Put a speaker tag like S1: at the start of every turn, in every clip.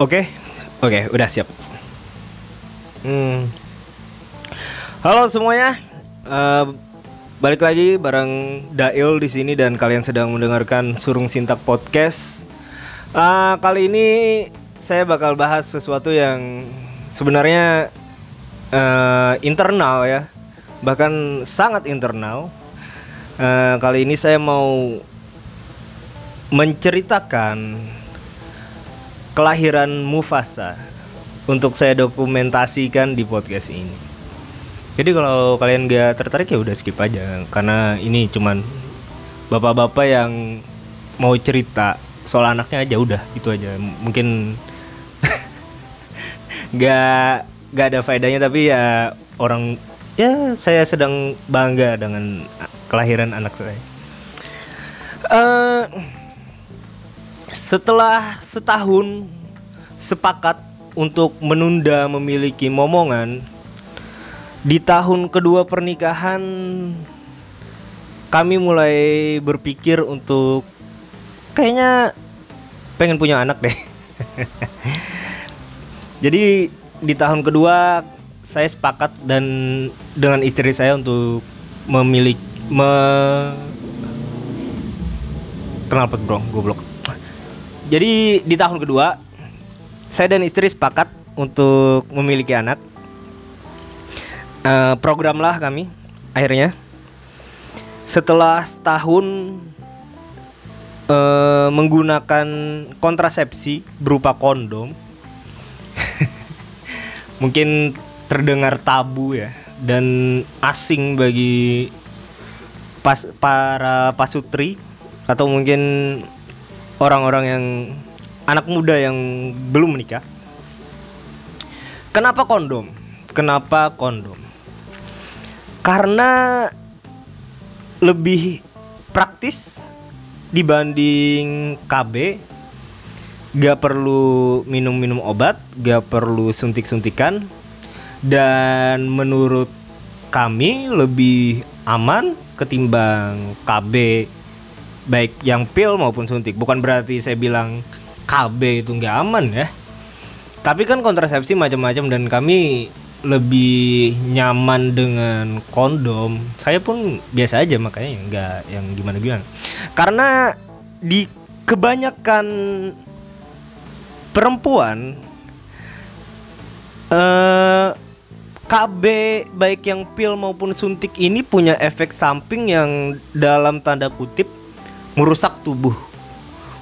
S1: Oke, oke, udah siap. Hmm. Halo semuanya, Eh, balik lagi bareng Dail di sini dan kalian sedang mendengarkan Surung Sintak Podcast. Ah, kali ini saya bakal bahas sesuatu yang sebenarnya eh, internal ya, bahkan sangat internal. Eh, kali ini saya mau menceritakan kelahiran Mufasa untuk saya dokumentasikan di podcast ini. Jadi kalau kalian gak tertarik ya udah skip aja karena ini cuman bapak-bapak yang mau cerita soal anaknya aja udah itu aja. Mungkin gak gak ada faedahnya tapi ya orang ya saya sedang bangga dengan kelahiran anak saya. Eh setelah setahun sepakat untuk menunda memiliki momongan di tahun kedua pernikahan kami mulai berpikir untuk kayaknya pengen punya anak deh. Jadi di tahun kedua saya sepakat dan dengan istri saya untuk memiliki me Kenapa bro, goblok. Jadi di tahun kedua saya dan istri sepakat untuk memiliki anak. Eh, program lah kami akhirnya. Setelah setahun uh, menggunakan kontrasepsi berupa kondom mungkin terdengar tabu ya dan asing bagi pas para pasutri atau mungkin orang-orang yang anak muda yang belum menikah. Kenapa kondom? Kenapa kondom? Karena lebih praktis dibanding KB gak perlu minum-minum obat gak perlu suntik-suntikan. Dan menurut kami lebih aman ketimbang KB baik yang pil maupun suntik. Bukan berarti saya bilang KB itu nggak aman ya. Tapi kan kontrasepsi macam-macam dan kami lebih nyaman dengan kondom. Saya pun biasa aja makanya nggak yang gimana gimana. Karena di kebanyakan perempuan eh KB baik yang pil maupun suntik ini punya efek samping yang dalam tanda kutip merusak tubuh.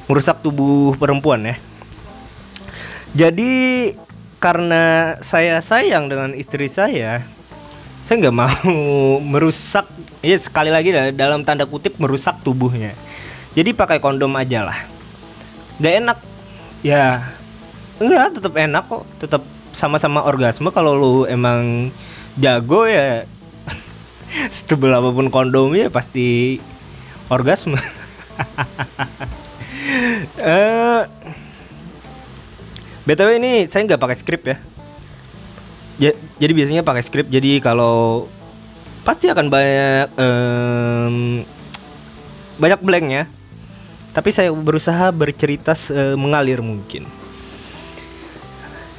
S1: Merusak tubuh perempuan ya. Jadi karena saya sayang dengan istri saya saya nggak mau merusak ya sekali lagi dalam tanda kutip merusak tubuhnya. Jadi pakai kondom aja lah. Nggak enak. Ya enggak tetap enak kok. Tetap sama-sama orgasme. Kalau lu emang jago ya setebel apa pun kondomnya pasti orgasme eh btw ini saya nggak pakai skrip ya. Jadi biasanya pakai skrip jadi kalau pasti akan banyak um, banyak blank ya tapi saya berusaha bercerita mengalir mungkin.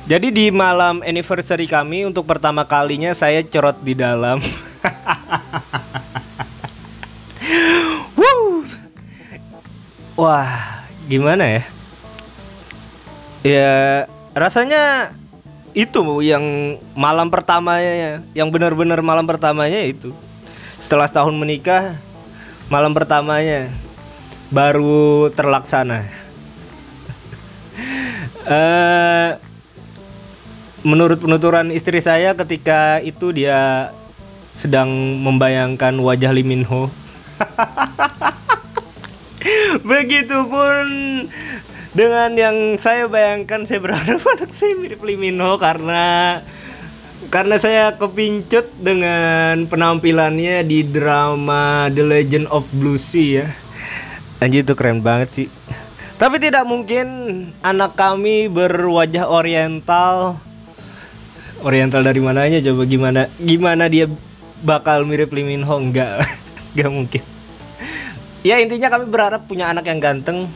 S1: Jadi di malam anniversary kami untuk pertama kalinya saya cerot di dalam Wah, gimana ya? ya rasanya itu yang malam pertamanya yang benar-benar malam pertamanya itu. Setelah setahun menikah malam pertamanya baru terlaksana. Uh, menurut penuturan istri saya ketika itu dia sedang membayangkan wajah Liminho begitupun dengan yang saya bayangkan saya berharap anak saya mirip Limino karena karena saya kepincut dengan penampilannya di drama The Legend of Blue Sea ya. Anjir itu keren banget sih. Tapi tidak mungkin anak kami berwajah oriental. Oriental dari mananya coba gimana gimana dia bakal mirip Lee Min Ho enggak. enggak mungkin. Ya intinya kami berharap punya anak yang ganteng.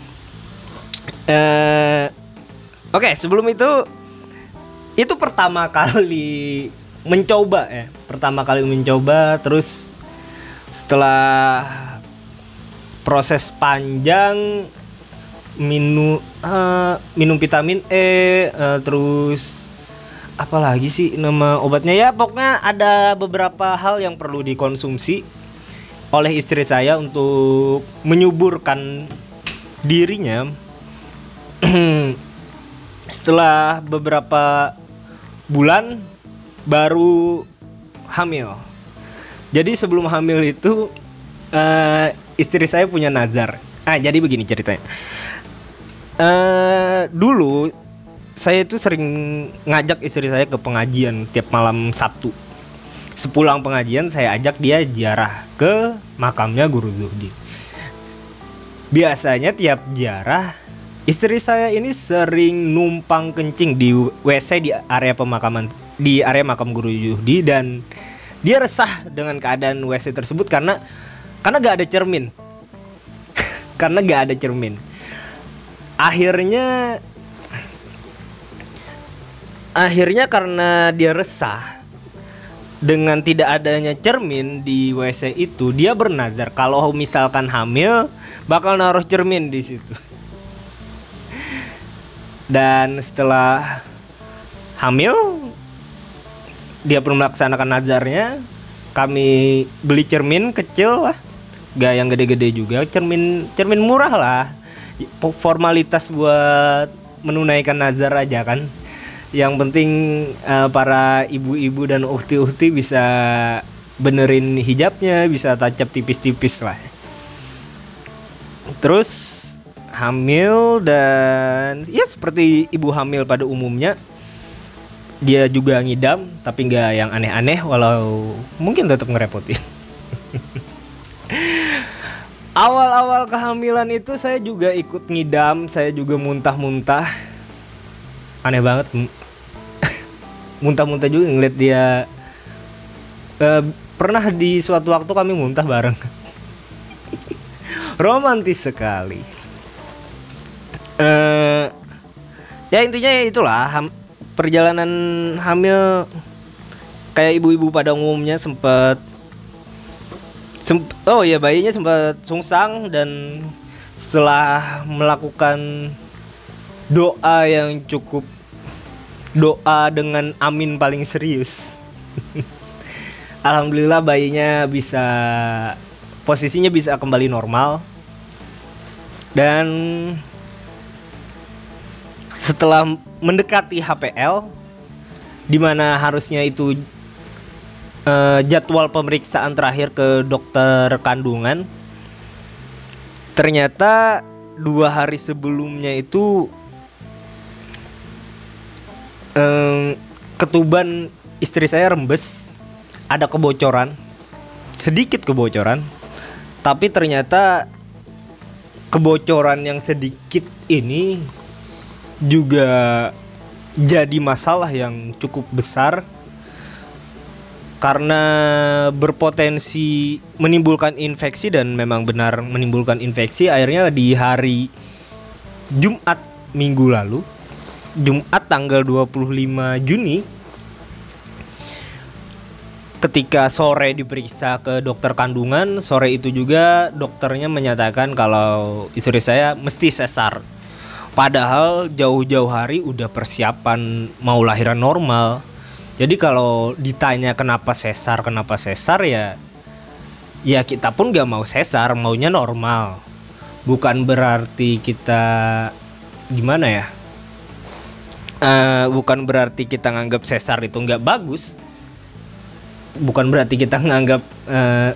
S1: Eh Oke, sebelum itu itu pertama kali mencoba ya. Pertama kali mencoba terus setelah proses panjang minum uh, minum vitamin E uh, terus apalagi sih nama obatnya? Ya pokoknya ada beberapa hal yang perlu dikonsumsi oleh istri saya untuk menyuburkan dirinya. Setelah beberapa bulan baru hamil. Jadi sebelum hamil itu uh, istri saya punya nazar. Ah jadi begini ceritanya. Uh, dulu saya itu sering ngajak istri saya ke pengajian tiap malam Sabtu. Sepulang pengajian saya ajak dia ziarah ke makamnya Guru Zuhdi. Biasanya tiap ziarah istri saya ini sering numpang kencing di WC di area pemakaman di area makam Guru Zuhdi dan dia resah dengan keadaan WC tersebut karena karena gak ada cermin. karena gak ada cermin. Akhirnya akhirnya karena dia resah dengan tidak adanya cermin di WC itu dia bernazar. Kalau misalkan hamil bakal naruh cermin di situ. Dan setelah hamil dia pun melaksanakan nazarnya. Kami beli cermin kecil lah. Gak yang gede-gede juga. Cermin cermin murah lah. Formalitas buat menunaikan nazar aja kan yang penting uh, para ibu-ibu dan uhti-uhti bisa benerin hijabnya bisa tancap tipis-tipis lah. Terus hamil dan ya seperti ibu hamil pada umumnya dia juga ngidam tapi nggak yang aneh-aneh walau mungkin tetap ngerepotin. Awal-awal kehamilan itu saya juga ikut ngidam saya juga muntah-muntah aneh banget. Muntah-muntah juga ngeliat dia. Uh, pernah di suatu waktu kami muntah bareng. Romantis sekali. Uh, ya intinya ya itulah ham, perjalanan hamil kayak ibu-ibu pada umumnya sempat semp oh ya bayinya sempat sungsang dan setelah melakukan doa yang cukup doa dengan amin paling serius. Alhamdulillah bayinya bisa posisinya bisa kembali normal. Dan setelah mendekati HPL di mana harusnya itu uh, jadwal pemeriksaan terakhir ke dokter kandungan ternyata dua hari sebelumnya itu um, ketuban istri saya rembes ada kebocoran sedikit kebocoran tapi ternyata kebocoran yang sedikit ini juga jadi masalah yang cukup besar karena berpotensi menimbulkan infeksi dan memang benar menimbulkan infeksi akhirnya di hari Jumat minggu lalu Jumat tanggal 25 Juni ketika sore diperiksa ke dokter kandungan sore itu juga dokternya menyatakan kalau istri saya mesti sesar. Padahal jauh-jauh hari udah persiapan mau lahiran normal. Jadi kalau ditanya kenapa sesar kenapa sesar ya ya kita pun gak mau sesar maunya normal. Bukan berarti kita gimana ya uh, bukan berarti kita nganggap sesar itu nggak bagus. Bukan berarti kita nganggap uh,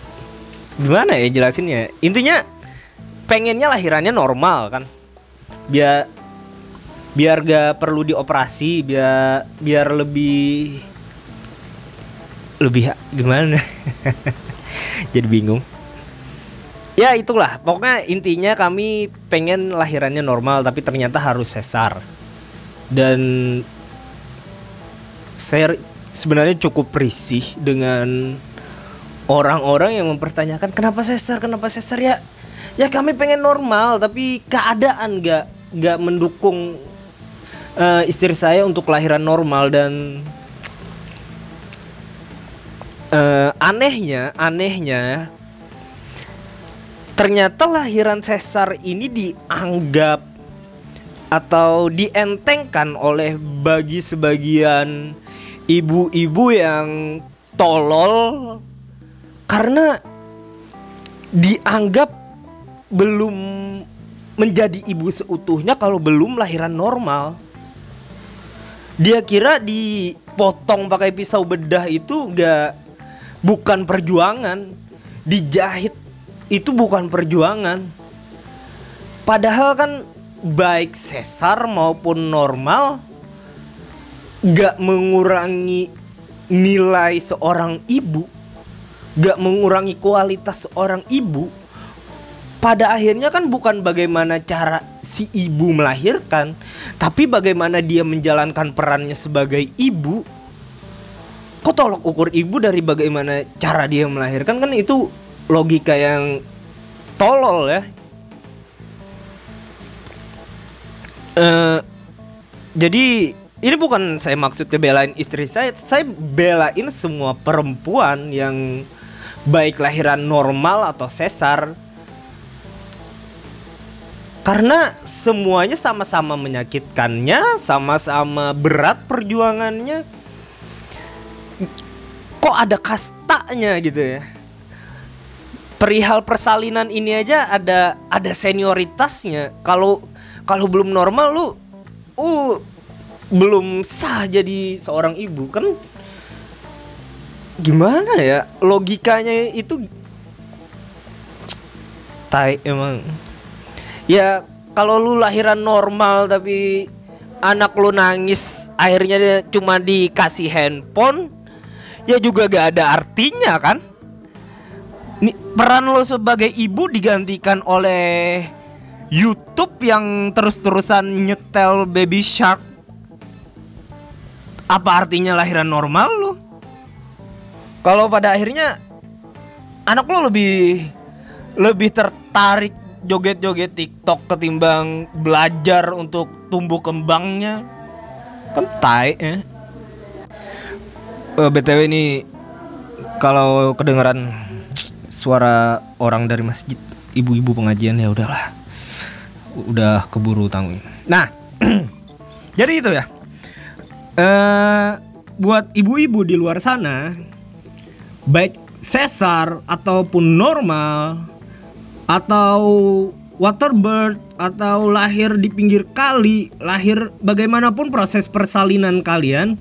S1: gimana ya jelasinnya? Intinya pengennya lahirannya normal kan? Biar biar gak perlu dioperasi biar biar lebih lebih gimana? Jadi bingung. Ya itulah. Pokoknya intinya kami pengen lahirannya normal tapi ternyata harus sesar dan saya sebenarnya cukup risih dengan orang-orang yang mempertanyakan kenapa sesar? Kenapa sesar? Ya ya kami pengen normal tapi keadaan gak gak mendukung uh, istri saya untuk kelahiran normal dan uh, anehnya anehnya ternyata lahiran sesar ini dianggap atau dientengkan oleh bagi sebagian ibu-ibu yang tolol karena dianggap belum menjadi ibu seutuhnya kalau belum lahiran normal. Dia kira dipotong pakai pisau bedah itu gak bukan perjuangan, dijahit itu bukan perjuangan. Padahal kan baik sesar maupun normal gak mengurangi nilai seorang ibu, gak mengurangi kualitas seorang ibu pada akhirnya kan bukan bagaimana cara si ibu melahirkan, tapi bagaimana dia menjalankan perannya sebagai ibu. Kok tolok ukur ibu dari bagaimana cara dia melahirkan kan itu logika yang tolol ya. Uh, jadi ini bukan saya maksudnya belain istri saya, saya belain semua perempuan yang baik lahiran normal atau sesar karena semuanya sama-sama menyakitkannya, sama-sama berat perjuangannya. Kok ada kastanya gitu ya? Perihal persalinan ini aja ada ada senioritasnya. Kalau kalau belum normal lu uh belum sah jadi seorang ibu kan? Gimana ya? Logikanya itu tai emang. Ya kalau lu lahiran normal tapi anak lu nangis akhirnya cuma dikasih handphone ya juga gak ada artinya kan? Nih, peran lo sebagai ibu digantikan oleh YouTube yang terus-terusan nyetel baby shark apa artinya lahiran normal lo kalau pada akhirnya anak lo lebih lebih tertarik joget-joget TikTok ketimbang belajar untuk tumbuh kembangnya? Kan tai ya. Uh, eh, BTW ini kalau kedengaran suara orang dari masjid ibu-ibu pengajian ya udahlah udah keburu tanggung. Nah jadi itu ya. Uh, buat ibu-ibu di luar sana baik sesar ataupun normal atau waterbird atau lahir di pinggir kali, lahir bagaimanapun proses persalinan kalian,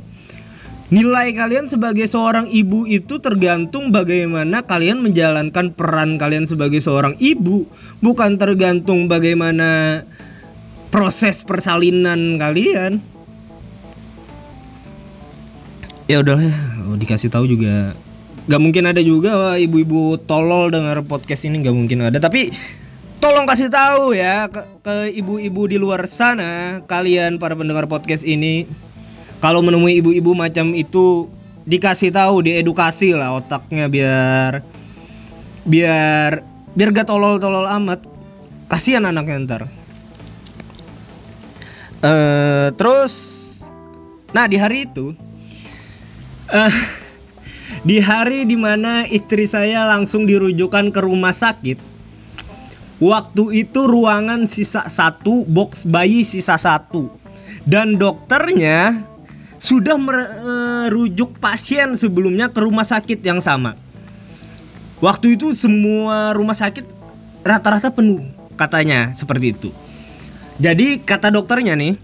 S1: nilai kalian sebagai seorang ibu itu tergantung bagaimana kalian menjalankan peran kalian sebagai seorang ibu, bukan tergantung bagaimana proses persalinan kalian. Ya udahlah, dikasih tahu juga Gak mungkin ada juga ibu-ibu tolol dengar podcast ini gak mungkin ada. Tapi tolong kasih tahu ya ke, ibu-ibu di luar sana, kalian para pendengar podcast ini, kalau menemui ibu-ibu macam itu dikasih tahu, diedukasi lah otaknya biar biar biar gak tolol-tolol amat. Kasihan anaknya ntar. Uh, terus, nah di hari itu. Uh, di hari di mana istri saya langsung dirujukan ke rumah sakit, waktu itu ruangan sisa satu, box bayi sisa satu, dan dokternya sudah merujuk pasien sebelumnya ke rumah sakit yang sama. Waktu itu semua rumah sakit rata-rata penuh, katanya seperti itu. Jadi kata dokternya nih,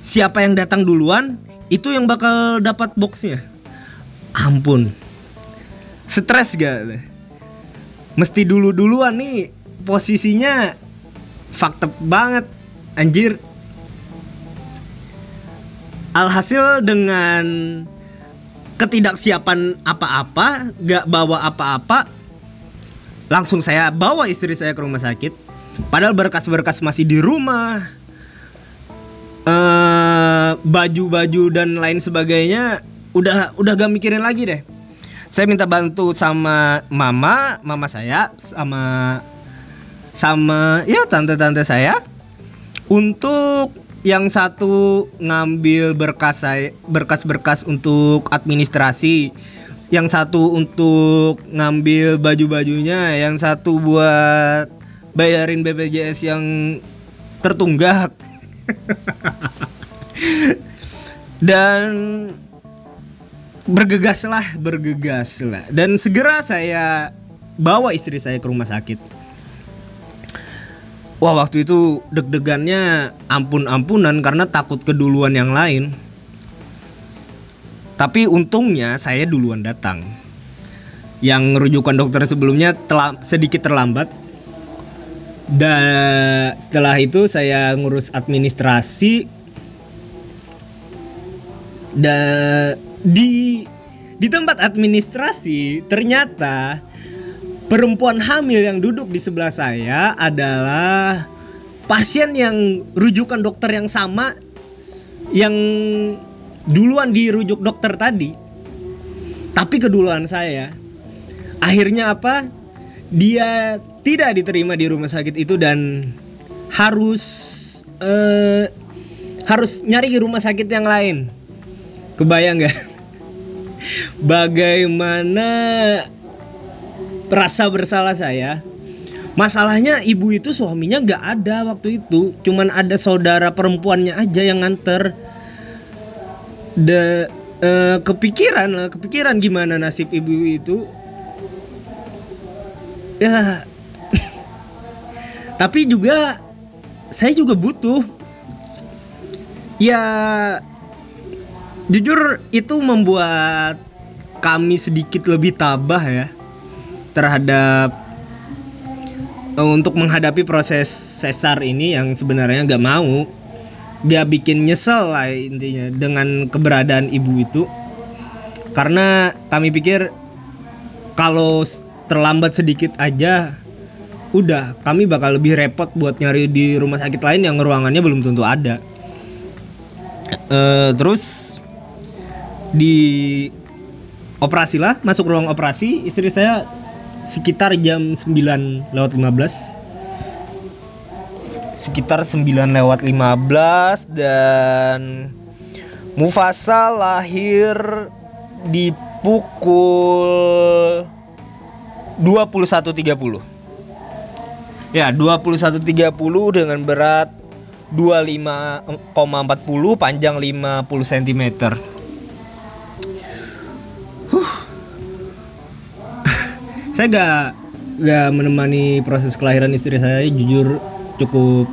S1: siapa yang datang duluan itu yang bakal dapat boxnya ampun stres gak mesti dulu duluan nih posisinya fakta banget anjir alhasil dengan ketidaksiapan apa-apa gak bawa apa-apa langsung saya bawa istri saya ke rumah sakit. Padahal berkas-berkas masih di rumah. Eh, baju-baju uh, dan lain sebagainya udah udah gak mikirin lagi deh. Saya minta bantu sama mama mama saya sama sama ya tante-tante saya untuk yang satu ngambil berkas berkas-berkas untuk administrasi. Yang satu untuk ngambil baju-bajunya. Yang satu buat bayarin BPJS yang tertunggak. Dan bergegaslah bergegaslah. Dan segera saya bawa istri saya ke rumah sakit wah waktu itu deg-degannya ampun-ampunan karena takut keduluan yang lain. Tapi untungnya saya duluan datang. Yang rujukan dokter sebelumnya telah sedikit terlambat. Dan setelah itu saya ngurus administrasi. Dan di di tempat administrasi ternyata perempuan hamil yang duduk di sebelah saya adalah pasien yang rujukan dokter yang sama yang duluan dirujuk dokter tadi tapi keduluan saya. Akhirnya apa? Dia tidak diterima di rumah sakit itu dan harus eh, harus nyari rumah sakit yang lain. Kebayang nggak? Bagaimana rasa bersalah saya. Masalahnya ibu itu suaminya nggak ada waktu itu. Cuman ada saudara perempuannya aja yang nganter. De uh, kepikiran lah kepikiran gimana nasib ibu itu. Ya. Tapi juga saya juga butuh. Ya jujur itu membuat kami sedikit lebih tabah ya terhadap uh, untuk menghadapi proses sesar ini yang sebenarnya gak mau gak bikin nyesel lah intinya dengan keberadaan ibu itu. Karena kami pikir kalau terlambat sedikit aja udah kami bakal lebih repot buat nyari di rumah sakit lain yang ruangannya belum tentu ada. Uh, terus di operasi lah masuk ruang operasi istri saya sekitar jam 9 lewat 15 sekitar 9 lewat 15 dan Mufasa lahir di pukul 21.30 ya 21.30 dengan berat 25,40 panjang 50 cm saya gak gak menemani proses kelahiran istri saya jujur cukup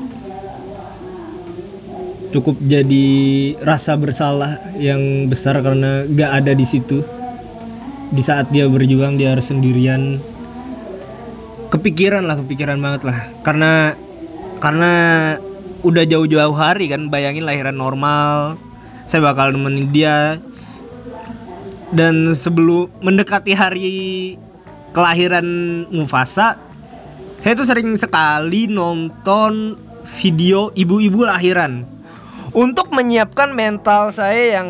S1: cukup jadi rasa bersalah yang besar karena gak ada di situ. Di saat dia berjuang dia harus sendirian. Kepikiran lah kepikiran banget lah. Karena karena udah jauh-jauh hari kan bayangin lahiran normal saya bakal nemenin dia. Dan sebelum mendekati hari kelahiran Mufasa saya tuh sering sekali nonton video ibu-ibu lahiran. Untuk menyiapkan mental saya yang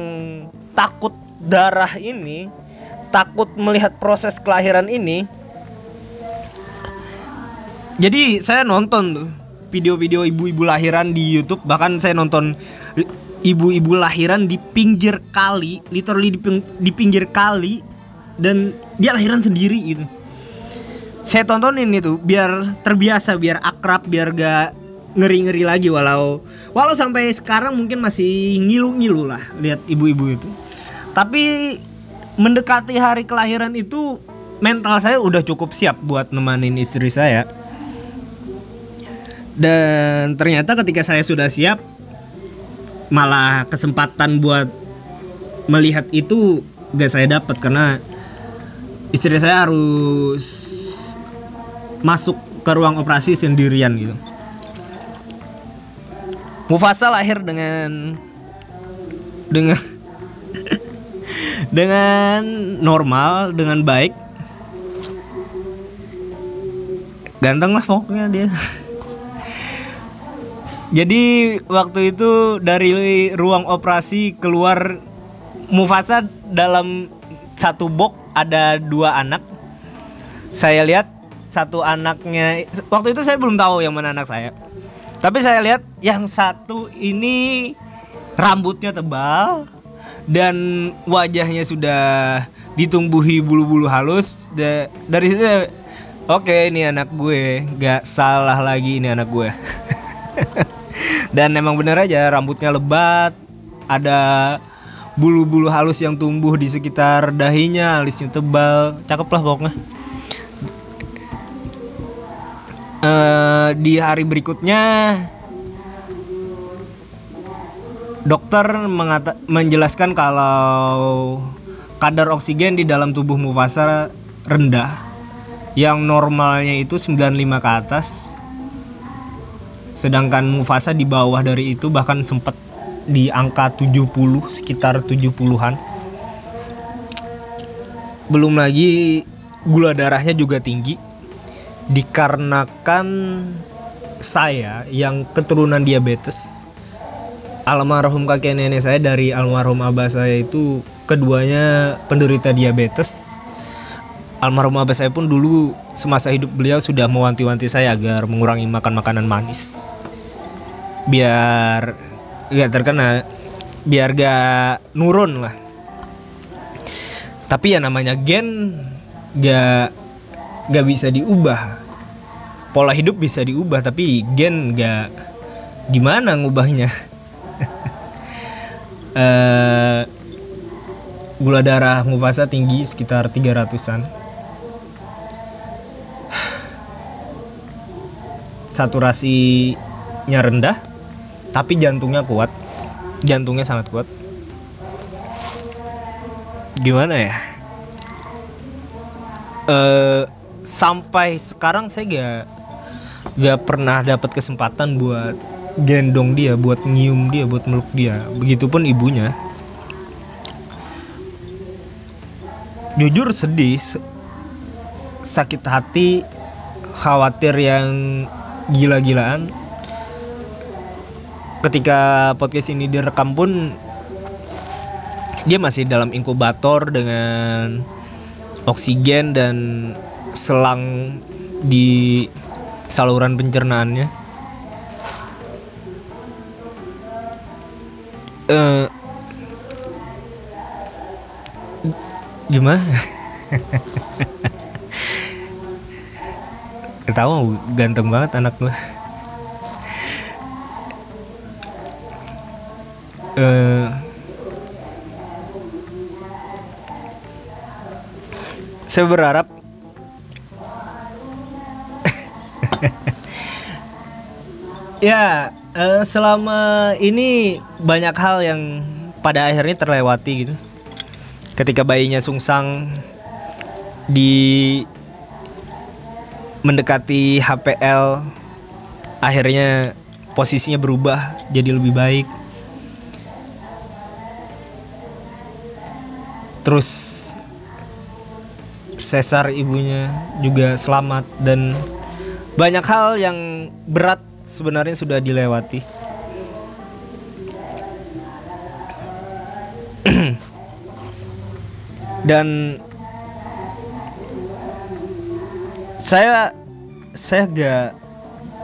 S1: takut darah ini takut melihat proses kelahiran ini jadi saya nonton tuh video-video ibu-ibu lahiran di YouTube. Bahkan saya nonton ibu-ibu lahiran di pinggir kali literally di, ping di pinggir kali dan dia lahiran sendiri gitu. Saya tontonin itu biar terbiasa biar akrab biar gak ngeri-ngeri lagi walau walau sampai sekarang mungkin masih ngilu-ngilu lah lihat ibu-ibu itu. Tapi mendekati hari kelahiran itu mental saya udah cukup siap buat nemanin istri saya. Dan ternyata ketika saya sudah siap malah kesempatan buat melihat itu gak saya dapat karena istri saya harus masuk ke ruang operasi sendirian gitu. Mufasa lahir dengan dengan dengan normal, dengan baik. Ganteng lah pokoknya dia. Jadi waktu itu dari ruang operasi keluar Mufasa dalam satu box ada dua anak. Saya lihat satu anaknya waktu itu saya belum tahu yang mana anak saya. Tapi saya lihat yang satu ini rambutnya tebal dan wajahnya sudah ditumbuhi bulu-bulu halus. Da dari situ oke ini anak gue, gak salah lagi ini anak gue. dan emang bener aja rambutnya lebat, ada bulu-bulu halus yang tumbuh di sekitar dahinya, alisnya tebal, cakep lah pokoknya. Uh, di hari berikutnya dokter mengata menjelaskan kalau kadar oksigen di dalam tubuh Mufasa rendah. Yang normalnya itu 95 ke atas sedangkan Mufasa di bawah dari itu bahkan sempat di angka 70 sekitar 70-an belum lagi gula darahnya juga tinggi. Dikarenakan saya yang keturunan diabetes almarhum kakek nenek saya dari almarhum abah saya itu keduanya penderita diabetes. Almarhum abah saya pun dulu semasa hidup beliau sudah mewanti-wanti saya agar mengurangi makan makanan manis. Biar gak terkena biar gak nurun lah. Tapi ya namanya gen gak gak bisa diubah. Pola hidup bisa diubah tapi gen gak gimana ngubahnya. Uh, gula darah Mufasa tinggi sekitar 300-an saturasinya rendah tapi jantungnya kuat jantungnya sangat kuat gimana ya uh, sampai sekarang saya gak gak pernah dapat kesempatan buat gendong dia, buat nyium dia, buat meluk dia. Begitupun ibunya. Jujur sedih, sakit hati, khawatir yang gila-gilaan. Ketika podcast ini direkam pun dia masih dalam inkubator dengan oksigen dan selang di saluran pencernaannya. Uh, gimana? Tahu ganteng banget anak gue. Uh, saya berharap ya uh, selama ini banyak hal yang pada akhirnya terlewati gitu. Ketika bayinya sungsang di mendekati HPL akhirnya posisinya berubah jadi lebih baik terus sesar ibunya juga selamat dan banyak hal yang berat sebenarnya sudah dilewati. dan saya saya gak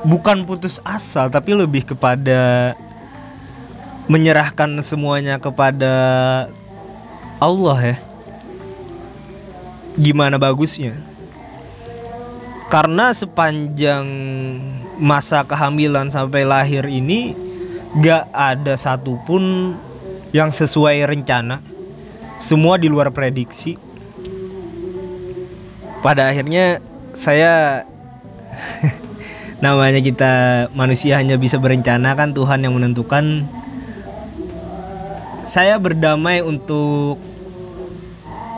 S1: bukan putus asa tapi lebih kepada menyerahkan semuanya kepada Allah ya. Gimana bagusnya? Karena sepanjang masa kehamilan sampai lahir ini gak ada satupun yang sesuai rencana. Semua di luar prediksi. Pada akhirnya saya namanya kita manusia hanya bisa berencana kan Tuhan yang menentukan. Saya berdamai untuk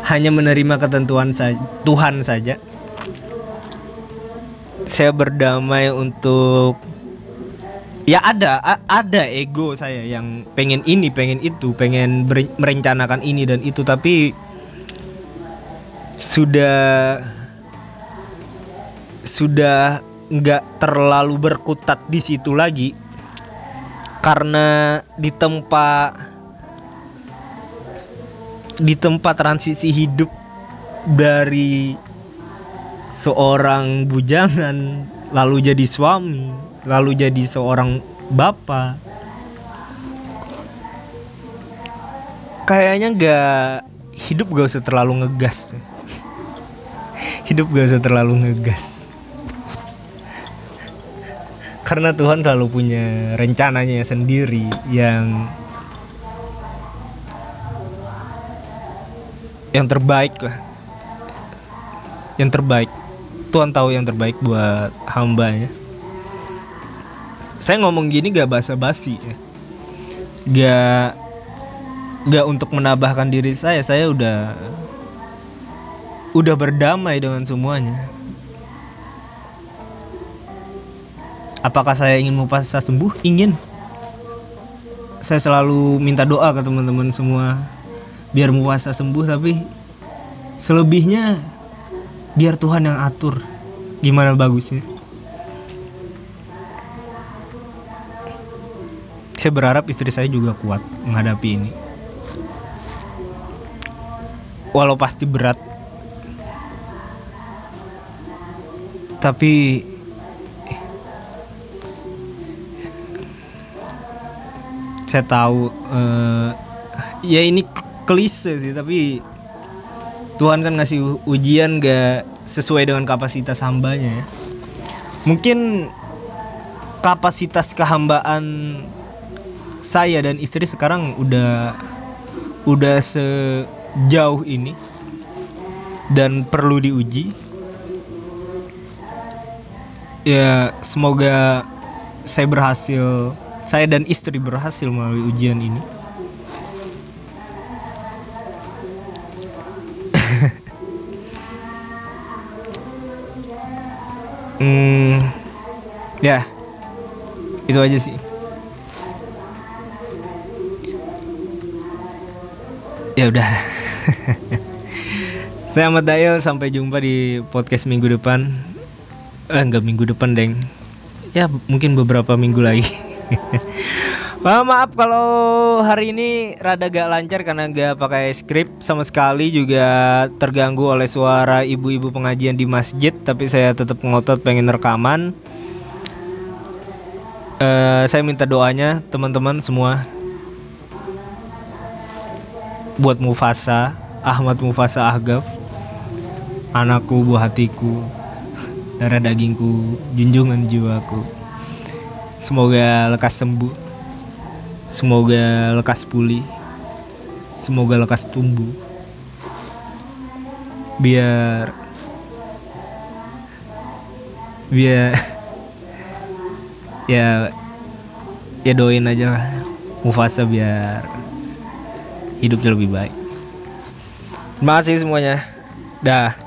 S1: hanya menerima ketentuan sa Tuhan saja. Saya berdamai untuk ya ada ada ego saya yang pengen ini, pengen itu, pengen merencanakan ini dan itu tapi sudah sudah nggak terlalu berkutat di situ lagi karena di tempat di tempat transisi hidup dari seorang bujangan lalu jadi suami, lalu jadi seorang bapak. Kayaknya gak hidup gak usah terlalu ngegas. hidup gak usah terlalu ngegas. Karena Tuhan selalu punya rencananya sendiri yang yang terbaik lah. Yang terbaik. Tuhan tahu yang terbaik buat hambanya. Saya ngomong gini gak basa-basi ya. Gak gak untuk menambahkan diri saya saya udah udah berdamai dengan semuanya. Apakah saya ingin mupasa sembuh? Ingin. Saya selalu minta doa ke teman-teman semua biar puasa sembuh tapi selebihnya biar Tuhan yang atur. Gimana bagusnya? Saya berharap istri saya juga kuat menghadapi ini. Walau pasti berat. Tapi saya tahu uh, ya ini klise sih tapi Tuhan kan ngasih ujian gak sesuai dengan kapasitas hambanya ya. Mungkin kapasitas kehambaan saya dan istri sekarang udah udah sejauh ini dan perlu diuji. Ya semoga saya berhasil saya dan istri berhasil melalui ujian ini hmm, ya. Itu aja sih. Ya udah. Saya Ahmad Dayel sampai jumpa di podcast minggu depan. Eh enggak minggu depan deng. Ya mungkin beberapa minggu lagi Wah, maaf kalau hari ini rada gak lancar karena gak pakai skrip sama sekali juga terganggu oleh suara ibu-ibu pengajian di masjid tapi saya tetap ngotot pengen rekaman. Uh, saya minta doanya teman-teman semua buat Mufasa, Ahmad Mufasa Ahgab, anakku buah hatiku, darah dagingku, junjungan jiwaku. Semoga lekas sembuh Semoga lekas pulih. Semoga lekas tumbuh. Biar biar ya ya doain aja lah Mufasa biar hidupnya lebih baik. Terima kasih semuanya. Dah.